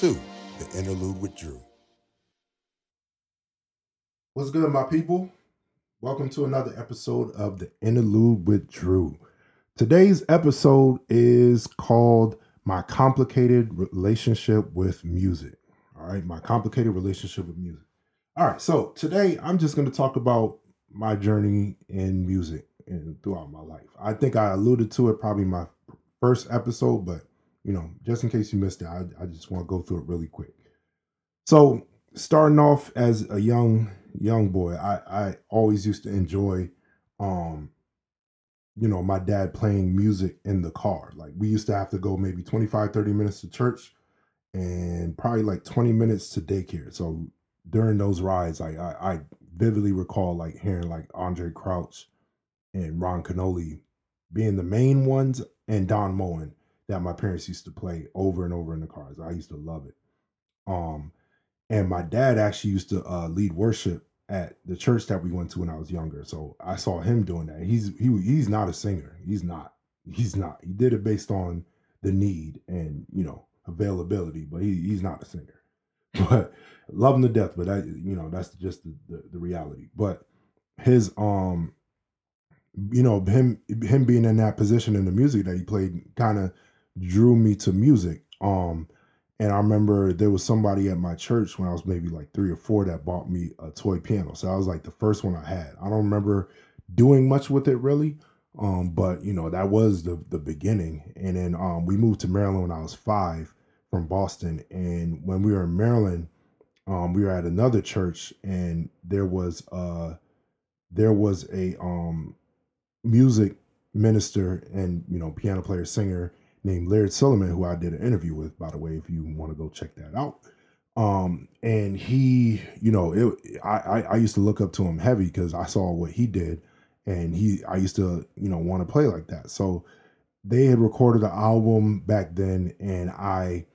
The Interlude with Drew. What's good, my people? Welcome to another episode of The Interlude with Drew. Today's episode is called My Complicated Relationship with Music. All right, my complicated relationship with music. All right, so today I'm just going to talk about my journey in music and throughout my life. I think I alluded to it probably my first episode, but you know, just in case you missed it, I, I just want to go through it really quick. So, starting off as a young young boy, I I always used to enjoy, um, you know, my dad playing music in the car. Like we used to have to go maybe 25, 30 minutes to church and probably like 20 minutes to daycare. So during those rides, I I, vividly recall like hearing like Andraé Crouch and Ron Kenoly being the main ones and Don Moen that my parents used to play over and over in the cars. I used to love it. Um, and my dad actually used to uh, lead worship at the church that we went to when I was younger. So I saw him doing that. He's he he's not a singer. He's not. He's not. He did it based on the need and you know availability, but he, he's not a singer. But love him to death. But that you know that's just the, the, the reality. But his um you know him him being in that position in the music that he played kind of drew me to music. Um, and I remember there was somebody at my church when I was maybe like three or four that bought me a toy piano. So I was like the first one I had. I don't remember doing much with it really. Um, but you know, that was the the beginning. And then um we moved to Maryland when I was five from Boston. And when we were in Maryland, um, we were at another church and there was uh there was a um music minister and you know piano player singer named Laird Silliman, who I did an interview with, by the way, if you want to go check that out. Um, and he, you know, it, I, I used to look up to him heavy because I saw what he did, and he, I used to, you know, want to play like that. So they had recorded an album back then, and I,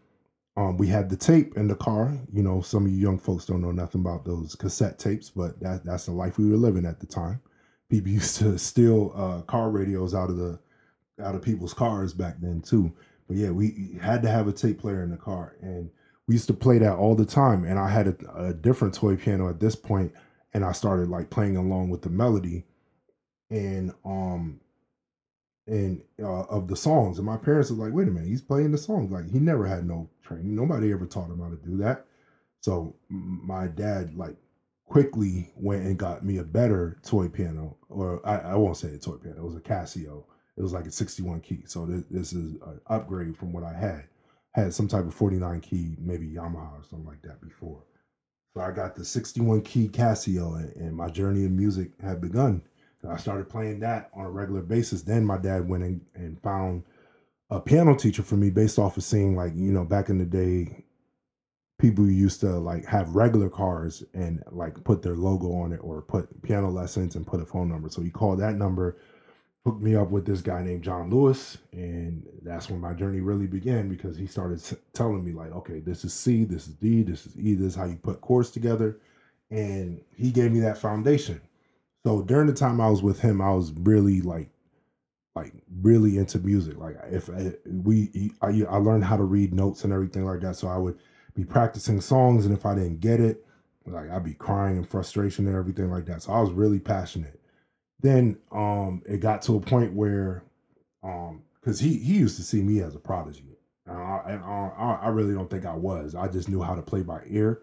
um, we had the tape in the car. You know, some of you young folks don't know nothing about those cassette tapes, but that that's the life we were living at the time. People used to steal uh, car radios out of the out of people's cars back then too. But yeah, we had to have a tape player in the car, and we used to play that all the time. And I had a, a different toy piano at this point, and I started like playing along with the melody, and um, and uh, of the songs. And my parents were like, "Wait a minute, he's playing the songs." Like he never had no training. Nobody ever taught him how to do that. So my dad like quickly went and got me a better toy piano, or I, I won't say a toy piano. It was a Casio it was like a 61 key. So this, this is an upgrade from what I had. Had some type of 49 key, maybe Yamaha or something like that before. So I got the 61 key Casio, and, and my journey in music had begun. I started playing that on a regular basis. Then my dad went in and found a piano teacher for me based off of seeing like you know back in the day people used to like have regular cars and like put their logo on it or put piano lessons and put a phone number so he called that number hooked me up with this guy named John Lewis, and that's when my journey really began because he started telling me like, okay, this is C, this is D, this is E, this is how you put chords together, and he gave me that foundation. So during the time I was with him, I was really like, like really into music. Like if I, we, I, I learned how to read notes and everything like that, so I would be practicing songs, and if I didn't get it, like I'd be crying in frustration and everything like that. So I was really passionate then um it got to a point where um because he he used to see me as a prodigy. And I, I really don't think I was. I just knew how to play by ear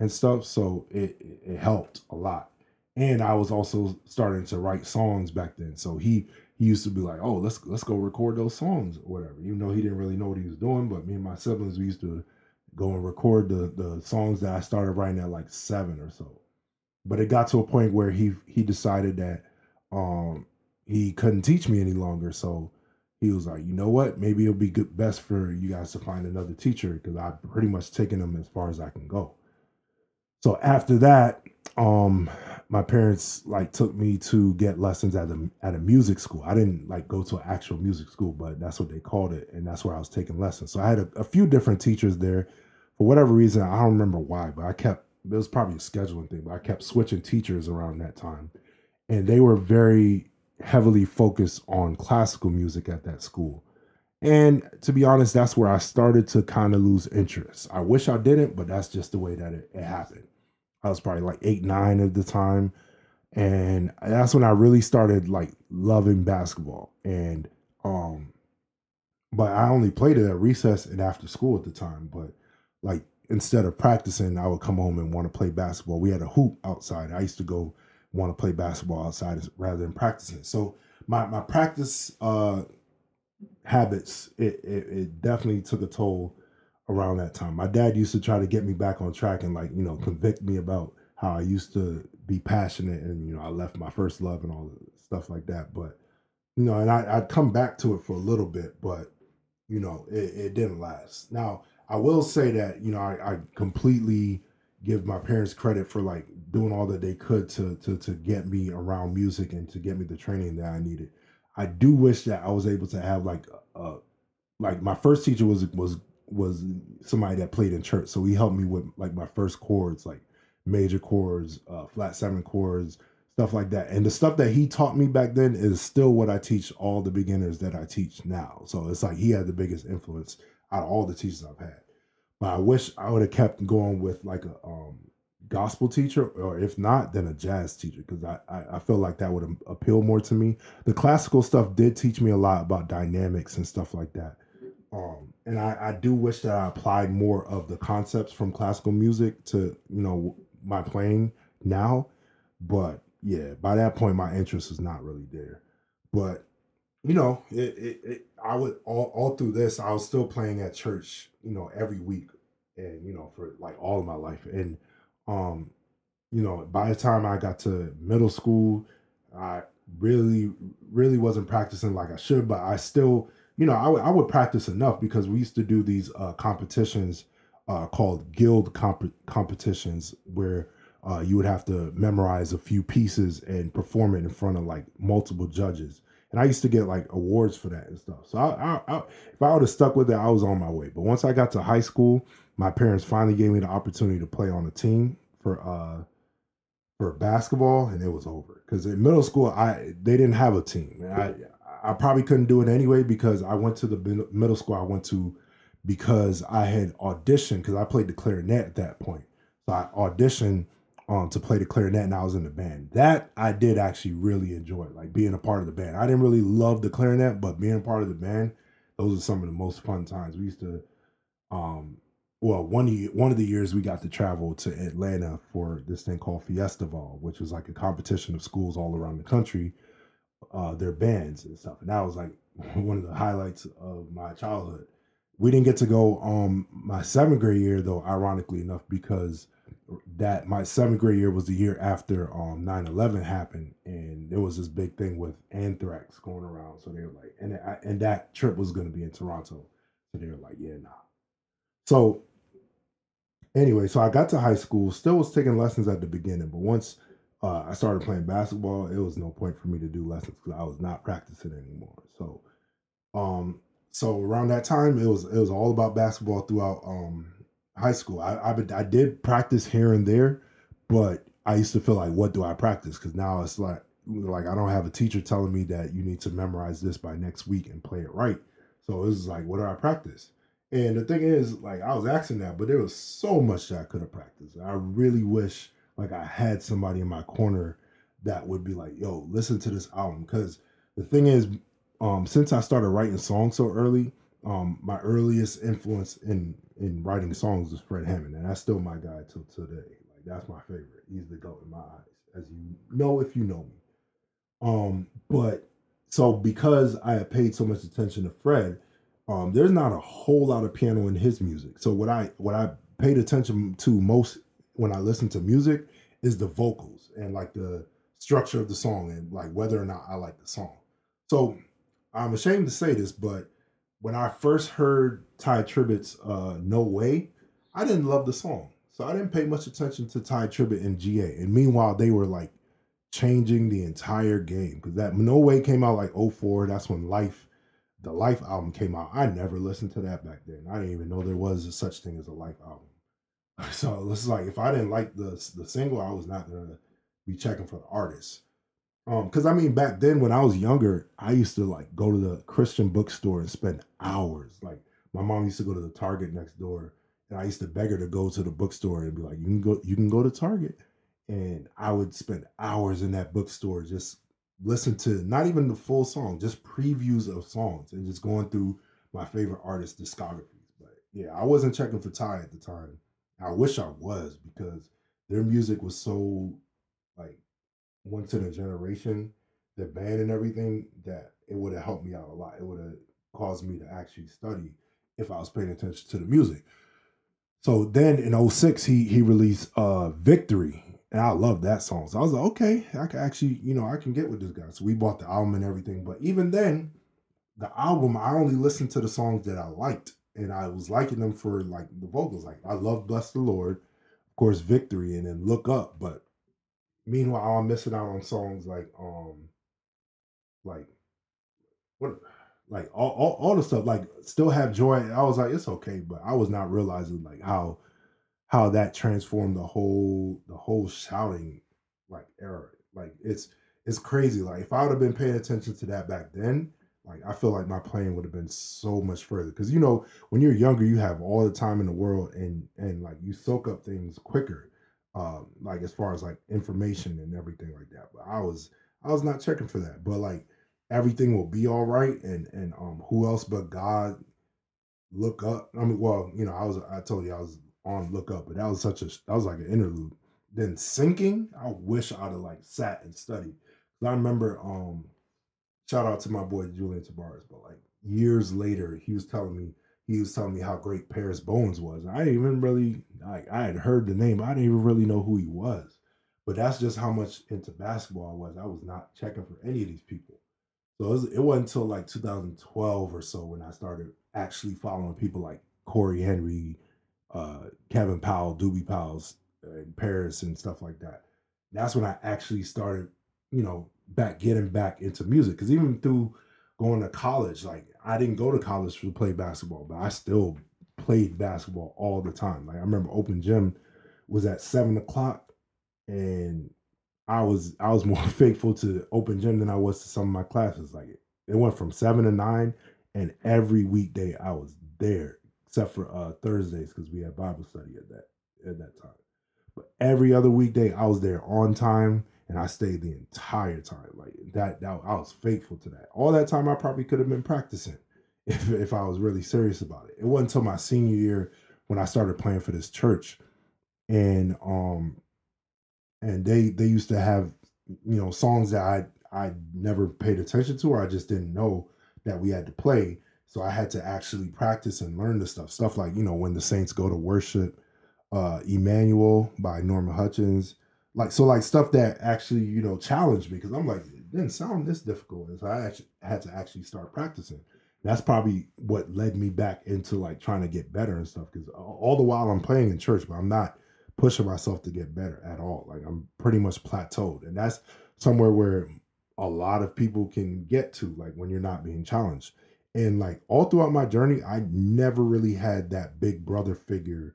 and stuff so it it helped a lot. And I was also starting to write songs back then so he he used to be like oh let's let's go record those songs or whatever. Even though he didn't really know what he was doing but me and my siblings we used to go and record the the songs that I started writing at like seven or so. But it got to a point where he he decided that um, he couldn't teach me any longer. So he was like, you know what? Maybe it'll be good, best for you guys to find another teacher because I've pretty much taken them as far as I can go. So after that, um, my parents like took me to get lessons at a at a music school. I didn't like go to an actual music school, but that's what they called it, and that's where I was taking lessons. So I had a, a few different teachers there. For whatever reason, I don't remember why, but I kept it was probably a scheduling thing, but I kept switching teachers around that time and they were very heavily focused on classical music at that school. And to be honest, that's where I started to kind of lose interest. I wish I didn't, but that's just the way that it, it happened. I was probably like eight, nine at the time. And that's when I really started like loving basketball. And um but I only played it at recess and after school at the time. But like instead of practicing, I would come home and want to play basketball. We had a hoop outside. I used to go want to play basketball outside rather than practicing. So my my practice uh habits it, it, it definitely took a toll around that time. My dad used to try to get me back on track and like, you know, convict me about how I used to be passionate and you know, I left my first love and all the stuff like that. But you know, and I, I'd come back to it for a little bit, but you know, it, it didn't last. Now, I will say that, you know, I, I completely give my parents credit for like doing all that they could to to to get me around music and to get me the training that I needed. I do wish that I was able to have like uh like my first teacher was was was somebody that played in church, so he helped me with like my first chords, like major chords, uh, flat seven chords, stuff like that. And the stuff that he taught me back then is still what I teach all the beginners that I teach now. So it's like he had the biggest influence out of all the teachers I've had. But I wish I would have kept going with like a um, gospel teacher, or if not, then a jazz teacher, because I, I, I feel like that would appeal more to me. The classical stuff did teach me a lot about dynamics and stuff like that. Um, and I, I do wish that I applied more of the concepts from classical music to you know my playing now. But yeah, by that point, my interest is not really there. But you know, it, it, it I would all, all through this, I was still playing at church, you know, every week, and you know, for like all of my life, and um, you know, by the time I got to middle school, I really, really wasn't practicing like I should, but I still, you know, I, w- I would practice enough because we used to do these uh, competitions uh, called guild comp- competitions where uh, you would have to memorize a few pieces and perform it in front of like multiple judges. And I used to get like awards for that and stuff. So I, I, I, if I would have stuck with it, I was on my way. But once I got to high school, my parents finally gave me the opportunity to play on a team for uh for basketball, and it was over. Because in middle school, I they didn't have a team. I I probably couldn't do it anyway because I went to the middle school I went to because I had auditioned because I played the clarinet at that point. So I auditioned um, to play the clarinet and I was in the band. That I did actually really enjoy, like being a part of the band. I didn't really love the clarinet, but being part of the band, those are some of the most fun times. We used to, um, well, one year, one of the years we got to travel to Atlanta for this thing called Fiestival, which was like a competition of schools all around the country, uh, their bands and stuff. And that was like one of the highlights of my childhood. We didn't get to go um my seventh grade year though, ironically enough, because that my seventh grade year was the year after um 9-11 happened and there was this big thing with anthrax going around. So they were like and I, and that trip was going to be in toronto. So they were like yeah nah. So anyway so i got to high school still was taking lessons at the beginning but once uh, i started playing basketball it was no point for me to do lessons because i was not practicing anymore. So um so around that time it was it was all about basketball throughout um high school. I, I I did practice here and there, but I used to feel like, what do I practice? Because now it's like like I don't have a teacher telling me that you need to memorize this by next week and play it right. So it was like, what do I practice? And the thing is, like I was asking that, but there was so much that I could have practiced. I really wish like I had somebody in my corner that would be like, yo, listen to this album. Because the thing is, um, since I started writing songs so early, um, my earliest influence in in writing songs was Fred Hammond, and that's still my guy till today. Like that's my favorite. He's the goat in my eyes, as you know if you know me. Um, but so because I have paid so much attention to Fred, um, there's not a whole lot of piano in his music. So what I what I paid attention to most when I listen to music is the vocals and like the structure of the song and like whether or not I like the song. So I'm ashamed to say this, but when I first heard Tye Tribbett's uh, No Way, I didn't love the song. So I didn't pay much attention to Ty Tribbett and GA. And meanwhile, they were like changing the entire game. Because that No Way came out like 04. That's when Life, the Life album came out. I never listened to that back then. I didn't even know there was a such thing as a Life album. So is like if I didn't like the the single, I was not gonna be checking for the artist. Um, because I mean, back then when I was younger, I used to like go to the Christian bookstore and spend hours. Like my mom used to go to the Target next door, and I used to beg her to go to the bookstore and be like, "You can go, you can go to Target," and I would spend hours in that bookstore just listen to not even the full song, just previews of songs, and just going through my favorite artist discographies. But yeah, I wasn't checking for Tye at the time. I wish I was because their music was so like once in a generation, the band and everything, that it would have helped me out a lot. It would have caused me to actually study if I was paying attention to the music. So then in 06, he he released uh Victory. And I love that song. So I was like, okay, I can actually, you know, I can get with this guy. So we bought the album and everything. But even then, the album, I only listened to the songs that I liked. And I was liking them for like the vocals. Like I love Bless the Lord, of course, Victory, and then Look Up. But meanwhile, I'm missing out on songs like um like what like all, all, all the stuff like still have joy i was like it's okay but i was not realizing like how how that transformed the whole the whole shouting like era. Like it's it's crazy like if i would have been paying attention to that back then like i feel like my playing would have been so much further. Because you know when you're younger you have all the time in the world and and like you soak up things quicker um like as far as like information and everything like that but i was i was not checking for that but like everything will be all right and and um who else but god look up i mean well you know i was i told you i was on look up but that was such a that was like an interlude. Then sinking i wish i'd have like sat and studied i remember um shout out to my boy julian tavares but like years later he was telling me he was telling me how great Paris Bowens was. I didn't even really like i had heard the name. I didn't even really know who he was. But that's just how much into basketball i was. I was not checking for any of these people. So it, was, it wasn't until like 2012 or so when I started actually following people like Cory Henry, uh, Kevin Powell, Doobie Powell's in Paris and stuff like that. That's when I actually started, you know, back getting back into music. Because even through going to college, like I didn't go to college to play basketball, but I still played basketball all the time. Like I remember open gym was at seven o'clock, and I was I was more faithful to open gym than I was to some of my classes. Like it, it went from seven to nine, and every weekday I was there, except for uh Thursdays because we had Bible study at that at that time. But every other weekday I was there on time, and I stayed the entire time. Like that, that I was faithful to that. All that time I probably could have been practicing if if I was really serious about it. It wasn't until my senior year when I started playing for this church, and um and they they used to have you know songs that I I never paid attention to or I just didn't know that we had to play. So I had to actually practice and learn the stuff. Stuff like, you know, when the saints go to worship, uh Emmanuel by Norman Hutchins. Like so like stuff that actually, you know, challenged me because I'm like, it didn't sound this difficult. And so I actually had to actually start practicing. That's probably what led me back into like trying to get better and stuff. Because all the while I'm playing in church, but I'm not pushing myself to get better at all. Like I'm pretty much plateaued. And that's somewhere where a lot of people can get to, like when you're not being challenged. And like all throughout my journey, I never really had that big brother figure,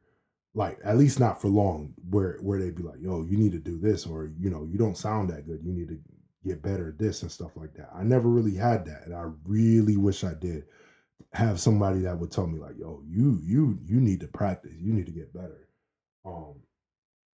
like at least not for long, where where they'd be like, yo, you need to do this, or you know, you don't sound that good. You need to get better at this and stuff like that. I never really had that. And I really wish I did have somebody that would tell me, like, yo, you you you need to practice, you need to get better. Um,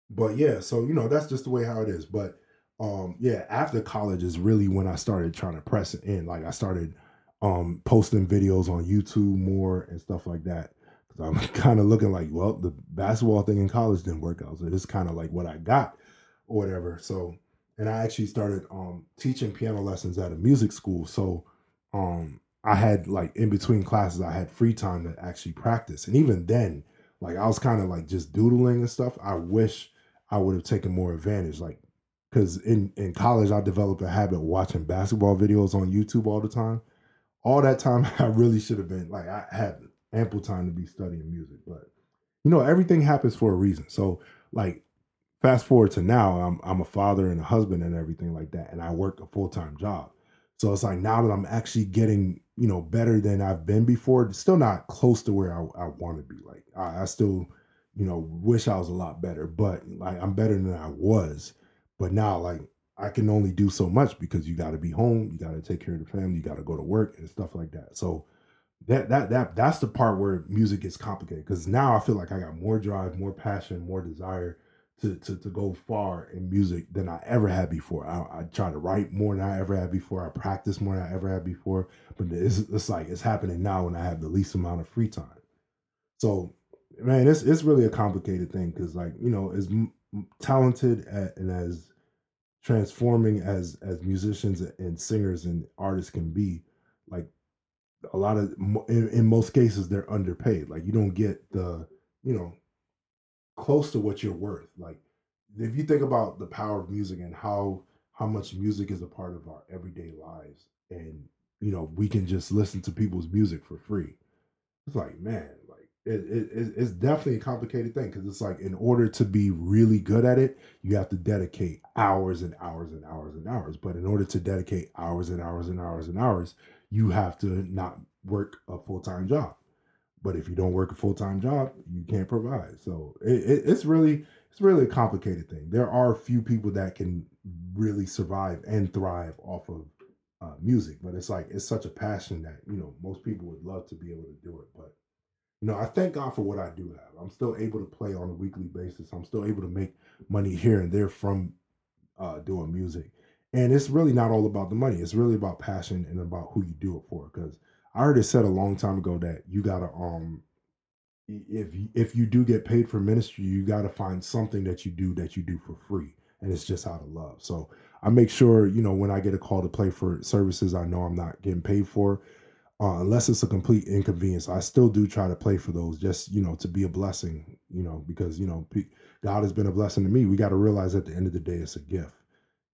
but yeah, so you know that's just the way how it is. But um, yeah, after college is really when I started trying to press it in. Like I started um posting videos on YouTube more and stuff like that. Cause I'm kind of looking like, well, the basketball thing in college didn't work out. So this is kind of like what I got or whatever. So and I actually started um teaching piano lessons at a music school. So um I had like in between classes, I had free time to actually practice. And even then, like I was kind of like just doodling and stuff. I wish I would have taken more advantage. Like, because in in college, I developed a habit watching basketball videos on YouTube all the time. All that time, I really should have been like I had ample time to be studying music, but you know everything happens for a reason. So like fast forward to now, I'm I'm a father and a husband and everything like that, and I work a full time job. So it's like now that I'm actually getting you know better than I've been before, still not close to where I, I want to be. Like I, I still you know, wish I was a lot better, but like I'm better than I was. But now, like I can only do so much because you got to be home, you got to take care of the family, you got to go to work and stuff like that. So that that that that's the part where music gets complicated because now I feel like I got more drive, more passion, more desire to to, to go far in music than I ever had before. I, I try to write more than I ever had before. I practice more than I ever had before. But it's, it's like it's happening now when I have the least amount of free time. So man, it's it's really a complicated thing because like you know as m- talented and as transforming as as musicians and singers and artists can be, like a lot of in, in most cases they're underpaid. Like you don't get the you know close to what you're worth. Like if you think about the power of music and how how much music is a part of our everyday lives and you know we can just listen to people's music for free it's like man like it, it it's definitely a complicated thing because it's like in order to be really good at it you have to dedicate hours and hours and hours and hours but in order to dedicate hours and hours and hours and hours you have to not work a full-time job but if you don't work a full time job, you can't provide. So it, it, it's really it's really a complicated thing. There are few people that can really survive and thrive off of uh, music, but it's like it's such a passion that you know most people would love to be able to do it. But you know, I thank God for what I do have. I'm still able to play on a weekly basis. I'm still able to make money here and there from uh, doing music. And it's really not all about the money. It's really about passion and about who you do it for. Because I already said a long time ago that you gotta um if if you do get paid for ministry, you gotta find something that you do that you do for free, and it's just out of love. So I make sure you know when I get a call to play for services, I know I'm not getting paid for, uh, unless it's a complete inconvenience. I still do try to play for those, just you know, to be a blessing, you know, because you know God has been a blessing to me. We got to realize at the end of the day, it's a gift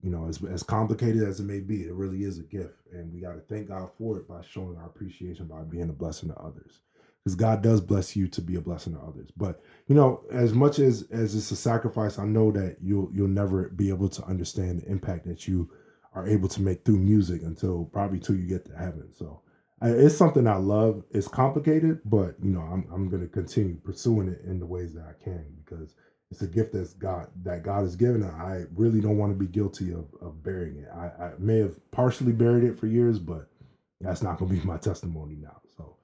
you know, as, as complicated as it may be, it really is a gift. And we got to thank God for it by showing our appreciation by being a blessing to others. Because God does bless you to be a blessing to others. But you know, as much as as it's a sacrifice, I know that you'll you'll never be able to understand the impact that you are able to make through music until probably till you get to heaven. So it's something I love. It's complicated, but you know, I'm I'm to continue pursuing it in the ways that I can because it's a gift that's God that God has given. I really don't want to be guilty of, of burying it. I, I may have partially buried it for years, but that's not going to be my testimony now. So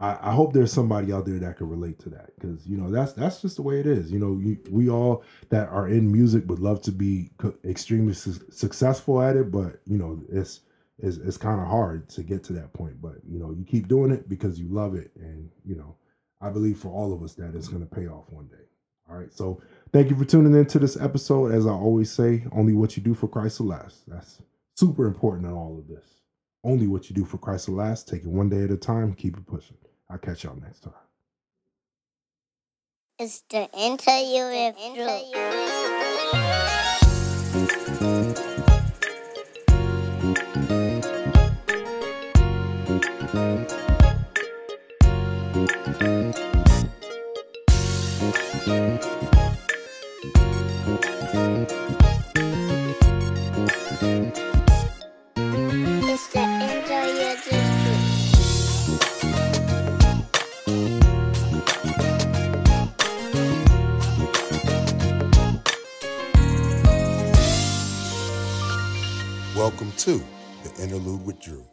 I, I, hope there's somebody out there that can relate to that because you know that's that's just the way it is. You know, you, we all that are in music would love to be extremely su- successful at it, but you know it's it's, it's kind of hard to get to that point. But you know, you keep doing it because you love it, and you know, I believe for all of us that it's going to pay off one day. All right. So thank you for tuning in to this episode. As I always say, only what you do for Christ will last. That's super important in all of this. Only what you do for Christ will last. Take it one day at a time. Keep it pushing. I'll catch y'all next time. It's the interview with Welcome to the Interlude with Drew.